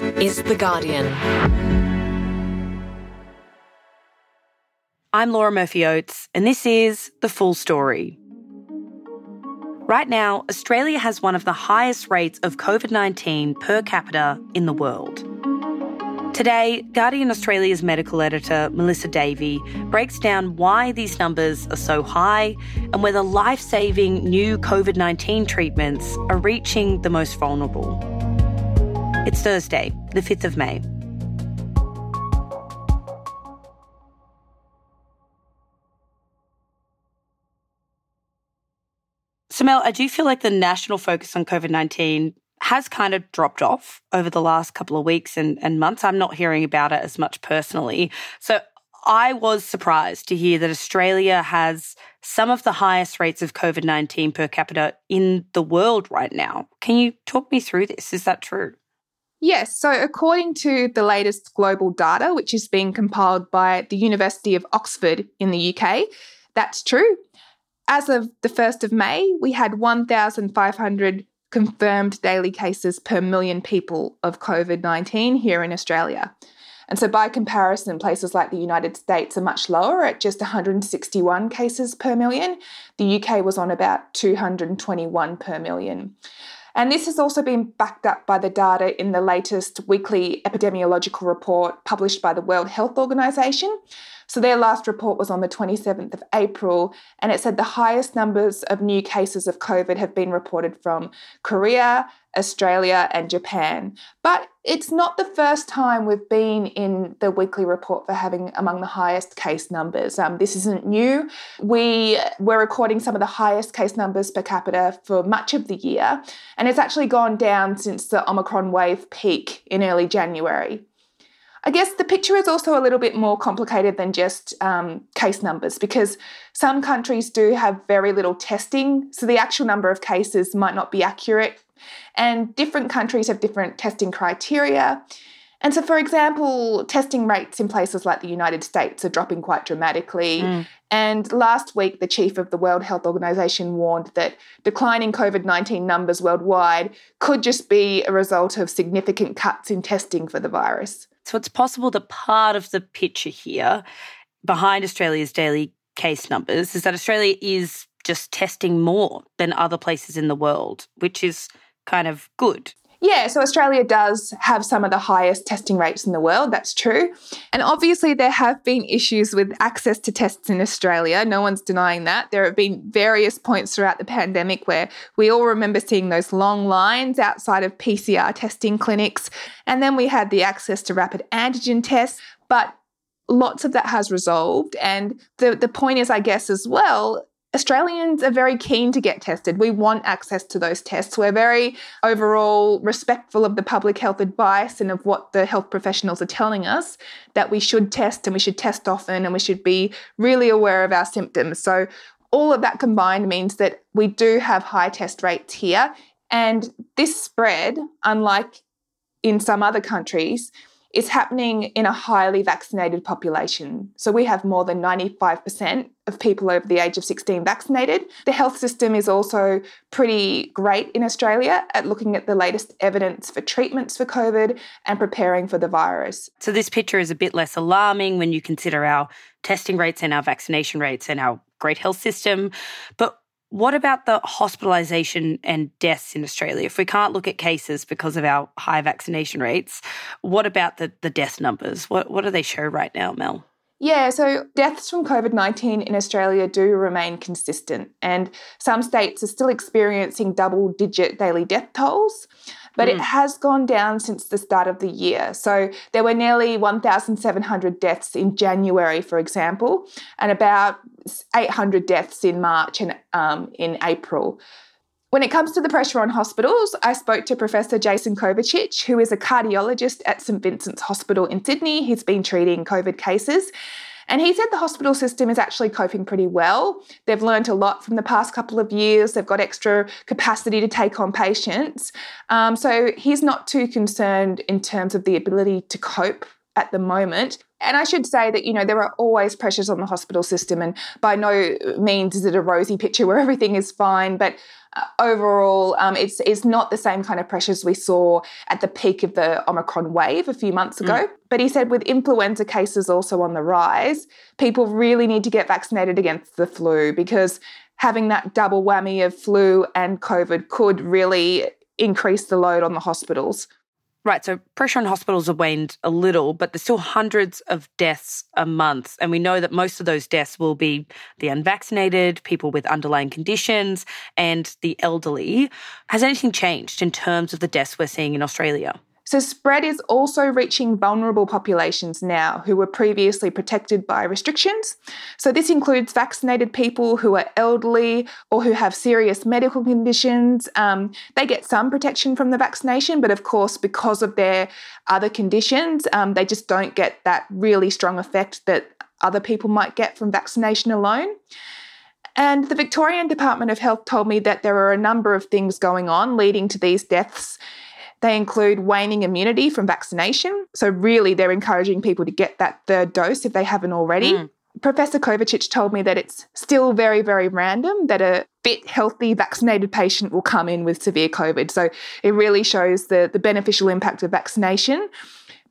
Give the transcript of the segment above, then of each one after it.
Is The Guardian. I'm Laura Murphy Oates, and this is The Full Story. Right now, Australia has one of the highest rates of COVID 19 per capita in the world. Today, Guardian Australia's medical editor, Melissa Davey, breaks down why these numbers are so high and whether life saving new COVID 19 treatments are reaching the most vulnerable. It's Thursday, the 5th of May. So, Mel, I do feel like the national focus on COVID 19 has kind of dropped off over the last couple of weeks and, and months. I'm not hearing about it as much personally. So I was surprised to hear that Australia has some of the highest rates of COVID 19 per capita in the world right now. Can you talk me through this? Is that true? Yes. So, according to the latest global data, which is being compiled by the University of Oxford in the UK, that's true. As of the 1st of May, we had 1,500 confirmed daily cases per million people of COVID 19 here in Australia. And so, by comparison, places like the United States are much lower at just 161 cases per million. The UK was on about 221 per million. And this has also been backed up by the data in the latest weekly epidemiological report published by the World Health Organization, so their last report was on the 27th of April, and it said the highest numbers of new cases of COVID have been reported from Korea, Australia, and Japan. But it's not the first time we've been in the weekly report for having among the highest case numbers. Um, this isn't new. We were recording some of the highest case numbers per capita for much of the year, and it's actually gone down since the Omicron wave peak in early January. I guess the picture is also a little bit more complicated than just um, case numbers because some countries do have very little testing, so the actual number of cases might not be accurate. And different countries have different testing criteria. And so, for example, testing rates in places like the United States are dropping quite dramatically. Mm. And last week, the chief of the World Health Organization warned that declining COVID 19 numbers worldwide could just be a result of significant cuts in testing for the virus. So it's possible that part of the picture here behind Australia's daily case numbers is that Australia is just testing more than other places in the world, which is kind of good. Yeah, so Australia does have some of the highest testing rates in the world, that's true. And obviously, there have been issues with access to tests in Australia. No one's denying that. There have been various points throughout the pandemic where we all remember seeing those long lines outside of PCR testing clinics. And then we had the access to rapid antigen tests. But lots of that has resolved. And the, the point is, I guess, as well, Australians are very keen to get tested. We want access to those tests. We're very overall respectful of the public health advice and of what the health professionals are telling us that we should test and we should test often and we should be really aware of our symptoms. So, all of that combined means that we do have high test rates here. And this spread, unlike in some other countries, is happening in a highly vaccinated population. So we have more than 95% of people over the age of 16 vaccinated. The health system is also pretty great in Australia at looking at the latest evidence for treatments for COVID and preparing for the virus. So this picture is a bit less alarming when you consider our testing rates and our vaccination rates and our great health system. But what about the hospitalisation and deaths in Australia? If we can't look at cases because of our high vaccination rates, what about the, the death numbers? What, what do they show right now, Mel? Yeah, so deaths from COVID 19 in Australia do remain consistent, and some states are still experiencing double digit daily death tolls but mm. it has gone down since the start of the year. So there were nearly 1,700 deaths in January, for example, and about 800 deaths in March and um, in April. When it comes to the pressure on hospitals, I spoke to Professor Jason Kovacic, who is a cardiologist at St Vincent's Hospital in Sydney. He's been treating COVID cases. And he said the hospital system is actually coping pretty well. They've learned a lot from the past couple of years. They've got extra capacity to take on patients. Um, so he's not too concerned in terms of the ability to cope at the moment. And I should say that, you know, there are always pressures on the hospital system, and by no means is it a rosy picture where everything is fine. But uh, overall, um, it's, it's not the same kind of pressures we saw at the peak of the Omicron wave a few months ago. Mm. But he said with influenza cases also on the rise, people really need to get vaccinated against the flu because having that double whammy of flu and COVID could really increase the load on the hospitals. Right, so pressure on hospitals have waned a little, but there's still hundreds of deaths a month. And we know that most of those deaths will be the unvaccinated, people with underlying conditions, and the elderly. Has anything changed in terms of the deaths we're seeing in Australia? So, spread is also reaching vulnerable populations now who were previously protected by restrictions. So, this includes vaccinated people who are elderly or who have serious medical conditions. Um, they get some protection from the vaccination, but of course, because of their other conditions, um, they just don't get that really strong effect that other people might get from vaccination alone. And the Victorian Department of Health told me that there are a number of things going on leading to these deaths they include waning immunity from vaccination. So, really, they're encouraging people to get that third dose if they haven't already. Mm. Professor Kovacic told me that it's still very, very random that a fit, healthy, vaccinated patient will come in with severe COVID. So, it really shows the, the beneficial impact of vaccination.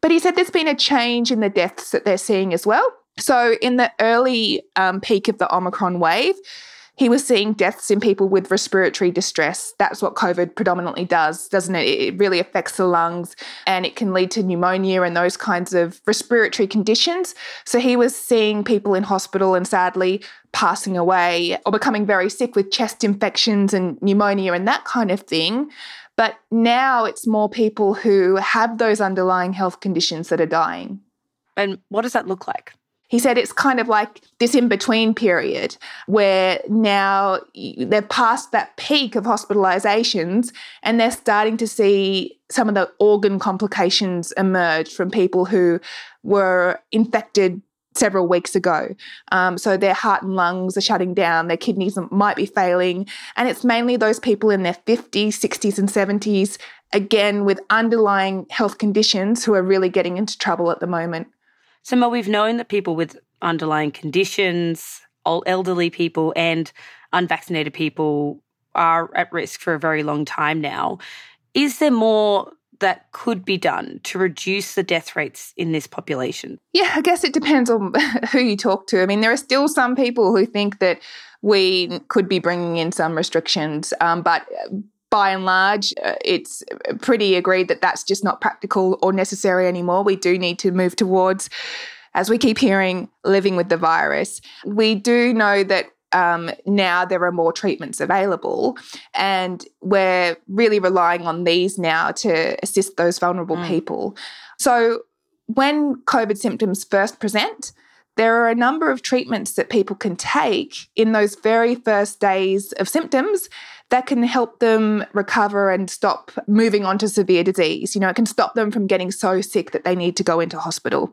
But he said there's been a change in the deaths that they're seeing as well. So, in the early um, peak of the Omicron wave, he was seeing deaths in people with respiratory distress. That's what COVID predominantly does, doesn't it? It really affects the lungs and it can lead to pneumonia and those kinds of respiratory conditions. So he was seeing people in hospital and sadly passing away or becoming very sick with chest infections and pneumonia and that kind of thing. But now it's more people who have those underlying health conditions that are dying. And what does that look like? He said it's kind of like this in between period where now they're past that peak of hospitalizations and they're starting to see some of the organ complications emerge from people who were infected several weeks ago. Um, so their heart and lungs are shutting down, their kidneys might be failing. And it's mainly those people in their 50s, 60s, and 70s, again, with underlying health conditions who are really getting into trouble at the moment. So, we've known that people with underlying conditions, elderly people, and unvaccinated people are at risk for a very long time now. Is there more that could be done to reduce the death rates in this population? Yeah, I guess it depends on who you talk to. I mean, there are still some people who think that we could be bringing in some restrictions, um, but by and large, uh, it's pretty agreed that that's just not practical or necessary anymore. We do need to move towards, as we keep hearing, living with the virus. We do know that um, now there are more treatments available, and we're really relying on these now to assist those vulnerable mm. people. So, when COVID symptoms first present, there are a number of treatments that people can take in those very first days of symptoms that can help them recover and stop moving on to severe disease. You know, it can stop them from getting so sick that they need to go into hospital.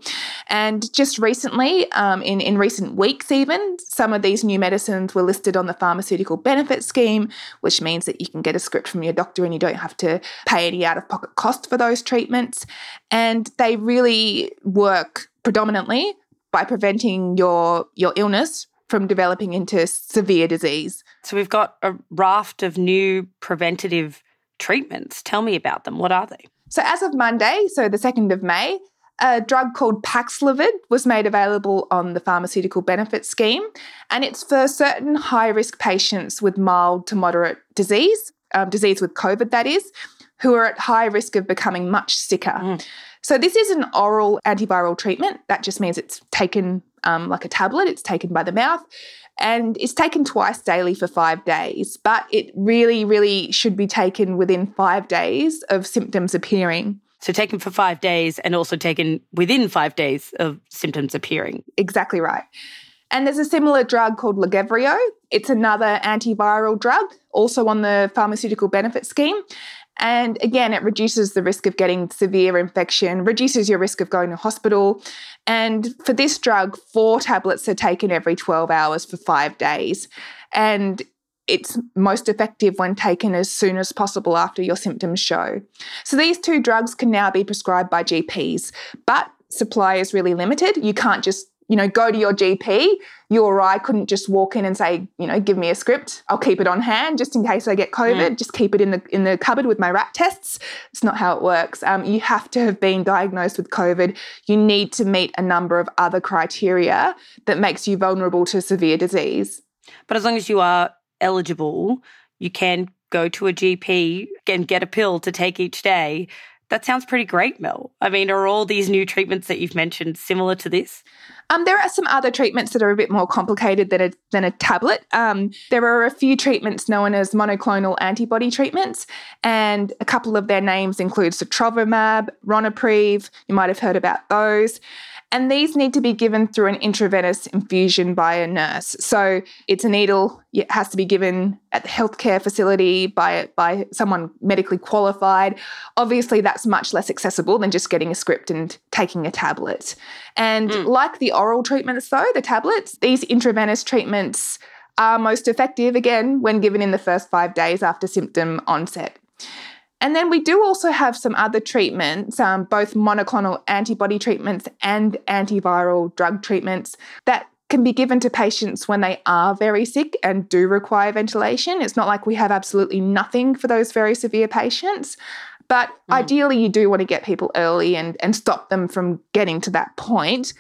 And just recently, um, in, in recent weeks even, some of these new medicines were listed on the pharmaceutical benefit scheme, which means that you can get a script from your doctor and you don't have to pay any out of pocket cost for those treatments. And they really work predominantly by preventing your your illness from developing into severe disease. So we've got a raft of new preventative treatments. Tell me about them. What are they? So as of Monday, so the 2nd of May, a drug called Paxlovid was made available on the pharmaceutical benefit scheme, and it's for certain high risk patients with mild to moderate disease, um, disease with COVID, that is, who are at high risk of becoming much sicker. Mm. So, this is an oral antiviral treatment. That just means it's taken um, like a tablet, it's taken by the mouth, and it's taken twice daily for five days. But it really, really should be taken within five days of symptoms appearing. So, taken for five days and also taken within five days of symptoms appearing. Exactly right. And there's a similar drug called Lagevrio. It's another antiviral drug, also on the pharmaceutical benefit scheme. And again, it reduces the risk of getting severe infection, reduces your risk of going to hospital. And for this drug, four tablets are taken every 12 hours for five days. And it's most effective when taken as soon as possible after your symptoms show. So these two drugs can now be prescribed by GPs, but supply is really limited. You can't just you know, go to your GP. You or I couldn't just walk in and say, you know, give me a script. I'll keep it on hand just in case I get COVID. Mm. Just keep it in the in the cupboard with my rat tests. It's not how it works. Um, you have to have been diagnosed with COVID. You need to meet a number of other criteria that makes you vulnerable to severe disease. But as long as you are eligible, you can go to a GP and get a pill to take each day that sounds pretty great, Mel. I mean, are all these new treatments that you've mentioned similar to this? Um, there are some other treatments that are a bit more complicated than a, than a tablet. Um, there are a few treatments known as monoclonal antibody treatments, and a couple of their names include sotrovimab, Ronapreve. You might have heard about those. And these need to be given through an intravenous infusion by a nurse. So it's a needle, it has to be given at the healthcare facility by, by someone medically qualified. Obviously, that's much less accessible than just getting a script and taking a tablet. And mm. like the oral treatments, though, the tablets, these intravenous treatments are most effective, again, when given in the first five days after symptom onset. And then we do also have some other treatments, um, both monoclonal antibody treatments and antiviral drug treatments that can be given to patients when they are very sick and do require ventilation. It's not like we have absolutely nothing for those very severe patients. But mm. ideally, you do want to get people early and, and stop them from getting to that point.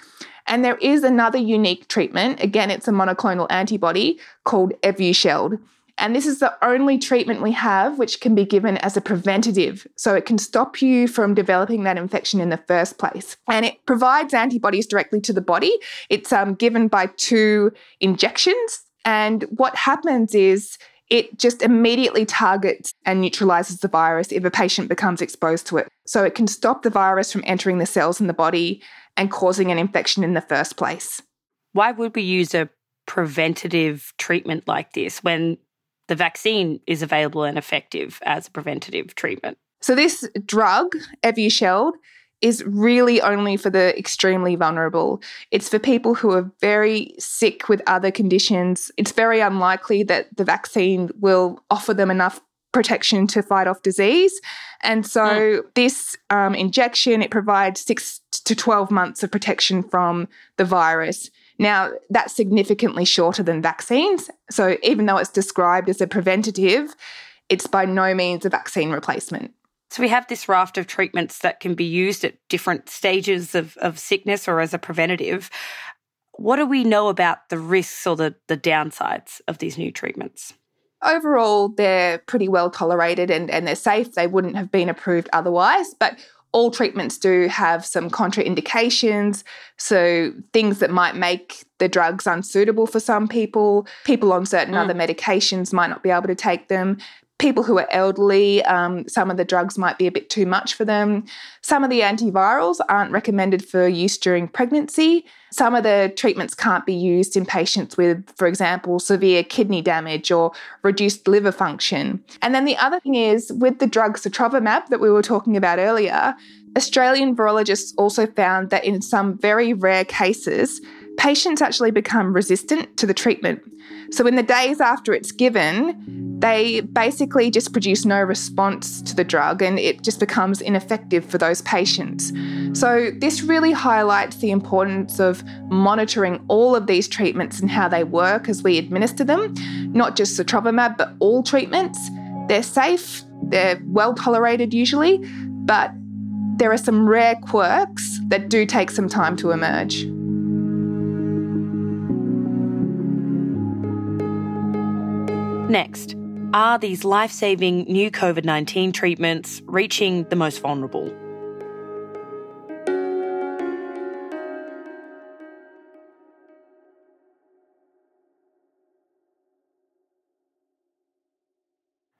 And there is another unique treatment. Again, it's a monoclonal antibody called Evusheld. And this is the only treatment we have which can be given as a preventative. So it can stop you from developing that infection in the first place. And it provides antibodies directly to the body. It's um, given by two injections. And what happens is it just immediately targets and neutralizes the virus if a patient becomes exposed to it. So it can stop the virus from entering the cells in the body and causing an infection in the first place. Why would we use a preventative treatment like this when the vaccine is available and effective as a preventative treatment. So, this drug, Evusheld, is really only for the extremely vulnerable. It's for people who are very sick with other conditions. It's very unlikely that the vaccine will offer them enough protection to fight off disease. And so mm. this um, injection, it provides six to 12 months of protection from the virus. Now, that's significantly shorter than vaccines. So, even though it's described as a preventative, it's by no means a vaccine replacement. So, we have this raft of treatments that can be used at different stages of, of sickness or as a preventative. What do we know about the risks or the, the downsides of these new treatments? Overall, they're pretty well tolerated and, and they're safe. They wouldn't have been approved otherwise. But all treatments do have some contraindications. So, things that might make the drugs unsuitable for some people. People on certain mm. other medications might not be able to take them people who are elderly, um, some of the drugs might be a bit too much for them. Some of the antivirals aren't recommended for use during pregnancy. Some of the treatments can't be used in patients with, for example, severe kidney damage or reduced liver function. And then the other thing is with the drug sotrovimab that we were talking about earlier, Australian virologists also found that in some very rare cases, patients actually become resistant to the treatment. So, in the days after it's given, they basically just produce no response to the drug and it just becomes ineffective for those patients. So, this really highlights the importance of monitoring all of these treatments and how they work as we administer them, not just sotrovimab, but all treatments. They're safe, they're well tolerated usually, but there are some rare quirks that do take some time to emerge. Next, are these life saving new COVID 19 treatments reaching the most vulnerable?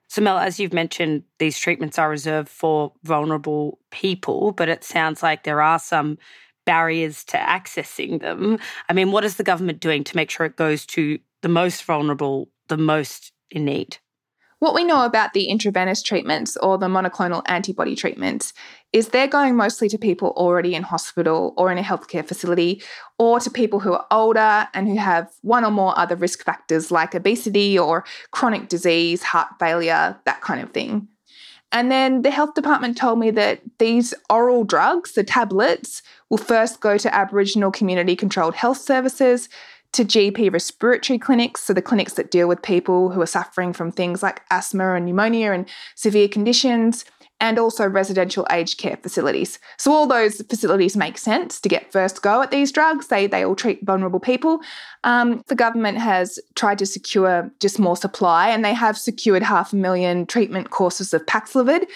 So, Mel, as you've mentioned, these treatments are reserved for vulnerable people, but it sounds like there are some barriers to accessing them. I mean, what is the government doing to make sure it goes to the most vulnerable, the most in need. What we know about the intravenous treatments or the monoclonal antibody treatments is they're going mostly to people already in hospital or in a healthcare facility, or to people who are older and who have one or more other risk factors like obesity or chronic disease, heart failure, that kind of thing. And then the health department told me that these oral drugs, the tablets, will first go to Aboriginal community controlled health services, to GP respiratory clinics, so the clinics that deal with people who are suffering from things like asthma and pneumonia and severe conditions, and also residential aged care facilities. So all those facilities make sense to get first go at these drugs. They they all treat vulnerable people. Um, the government has tried to secure just more supply, and they have secured half a million treatment courses of Paxlovid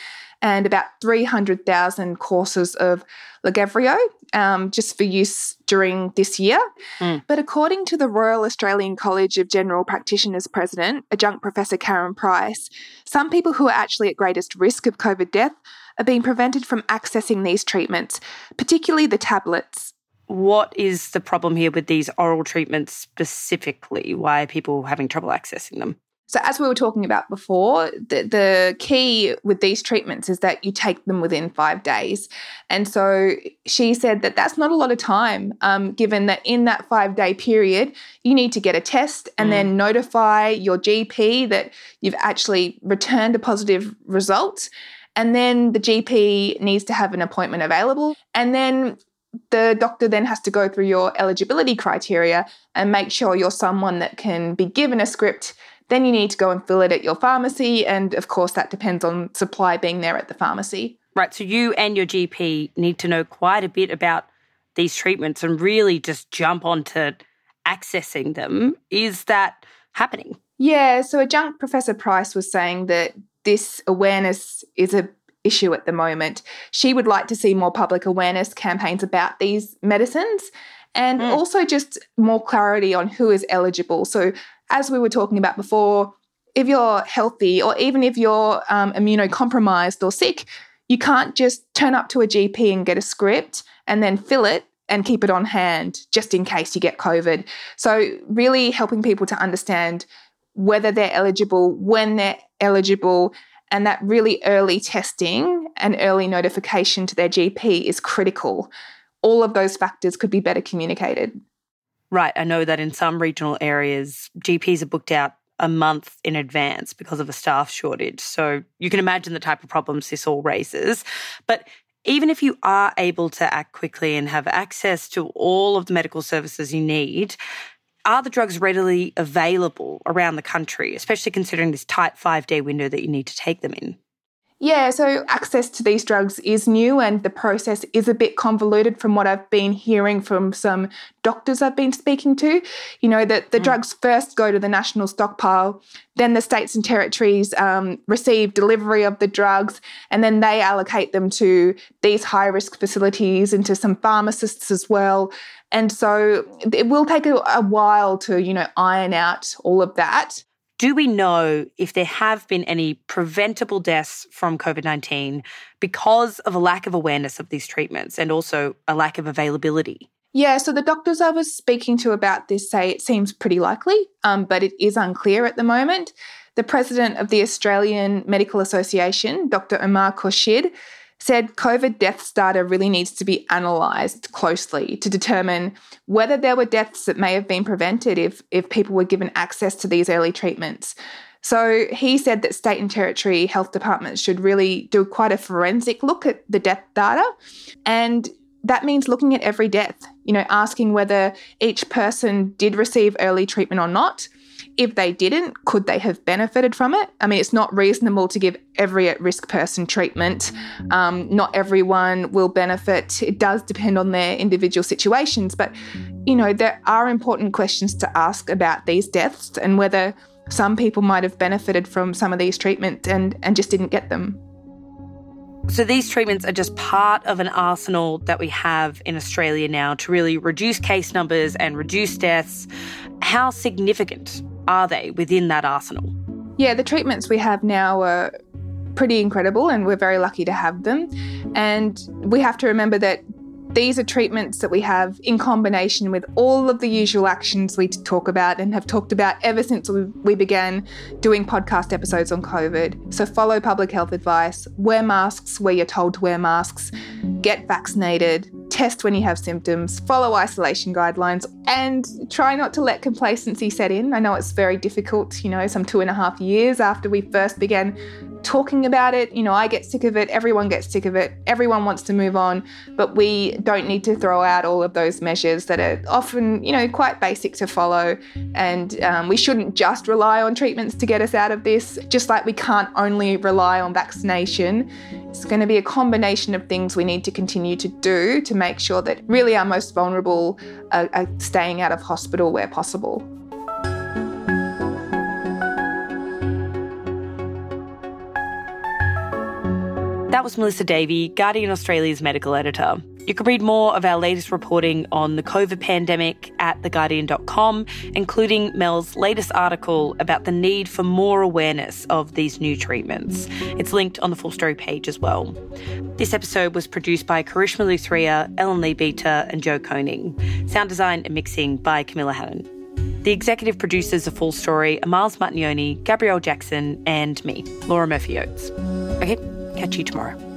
and about 300,000 courses of Lagevrio um, just for use during this year. Mm. But according to the Royal Australian College of General Practitioners President, adjunct Professor Karen Price, some people who are actually at greatest risk of COVID death are being prevented from accessing these treatments, particularly the tablets. What is the problem here with these oral treatments specifically? Why are people having trouble accessing them? So, as we were talking about before, the, the key with these treatments is that you take them within five days. And so she said that that's not a lot of time, um, given that in that five day period, you need to get a test and mm. then notify your GP that you've actually returned a positive result. And then the GP needs to have an appointment available. And then the doctor then has to go through your eligibility criteria and make sure you're someone that can be given a script then you need to go and fill it at your pharmacy. And of course, that depends on supply being there at the pharmacy. Right. So you and your GP need to know quite a bit about these treatments and really just jump onto accessing them. Is that happening? Yeah. So adjunct Professor Price was saying that this awareness is a issue at the moment. She would like to see more public awareness campaigns about these medicines and mm. also just more clarity on who is eligible. So as we were talking about before, if you're healthy or even if you're um, immunocompromised or sick, you can't just turn up to a GP and get a script and then fill it and keep it on hand just in case you get COVID. So, really helping people to understand whether they're eligible, when they're eligible, and that really early testing and early notification to their GP is critical. All of those factors could be better communicated. Right. I know that in some regional areas, GPs are booked out a month in advance because of a staff shortage. So you can imagine the type of problems this all raises. But even if you are able to act quickly and have access to all of the medical services you need, are the drugs readily available around the country, especially considering this tight five day window that you need to take them in? Yeah, so access to these drugs is new and the process is a bit convoluted from what I've been hearing from some doctors I've been speaking to. You know, that the mm. drugs first go to the national stockpile, then the states and territories um, receive delivery of the drugs, and then they allocate them to these high risk facilities and to some pharmacists as well. And so it will take a, a while to, you know, iron out all of that. Do we know if there have been any preventable deaths from COVID 19 because of a lack of awareness of these treatments and also a lack of availability? Yeah, so the doctors I was speaking to about this say it seems pretty likely, um, but it is unclear at the moment. The president of the Australian Medical Association, Dr. Omar Khorshid, said COVID deaths data really needs to be analysed closely to determine whether there were deaths that may have been prevented if, if people were given access to these early treatments. So he said that state and territory health departments should really do quite a forensic look at the death data. And that means looking at every death, you know, asking whether each person did receive early treatment or not if they didn't, could they have benefited from it? I mean, it's not reasonable to give every at risk person treatment. Um, not everyone will benefit. It does depend on their individual situations. But, you know, there are important questions to ask about these deaths and whether some people might have benefited from some of these treatments and, and just didn't get them. So, these treatments are just part of an arsenal that we have in Australia now to really reduce case numbers and reduce deaths. How significant are they within that arsenal? Yeah, the treatments we have now are pretty incredible, and we're very lucky to have them. And we have to remember that these are treatments that we have in combination with all of the usual actions we talk about and have talked about ever since we, began doing podcast episodes on COVID. So, follow public health advice, wear masks where you're told to wear masks, get vaccinated, test when you have symptoms, follow isolation guidelines, and try not to let complacency set in. I know it's very difficult, you know, some two and a half years after we first began talking about it. You know, I get sick of it, everyone gets sick of it, everyone wants to move on, but we don't need to throw out all of those measures that are often, you know, quite basic to follow. And um, we shouldn't just rely on treatments to get us out of this, just like we can't only rely on vaccination. It's going to be a combination of things we need to continue to do to make sure that really our most vulnerable are, are staying out of hospital where possible. That was Melissa Davey, Guardian Australia's medical editor. You can read more of our latest reporting on the COVID pandemic at theguardian.com, including Mel's latest article about the need for more awareness of these new treatments. It's linked on the full story page as well. This episode was produced by Karishma Luthria, Ellen Lee Leabeater, and Joe Koning. Sound design and mixing by Camilla Hannon. The executive producers of Full Story are Miles Martignoni, Gabrielle Jackson, and me, Laura Murphy Oates. Okay, Catch you tomorrow.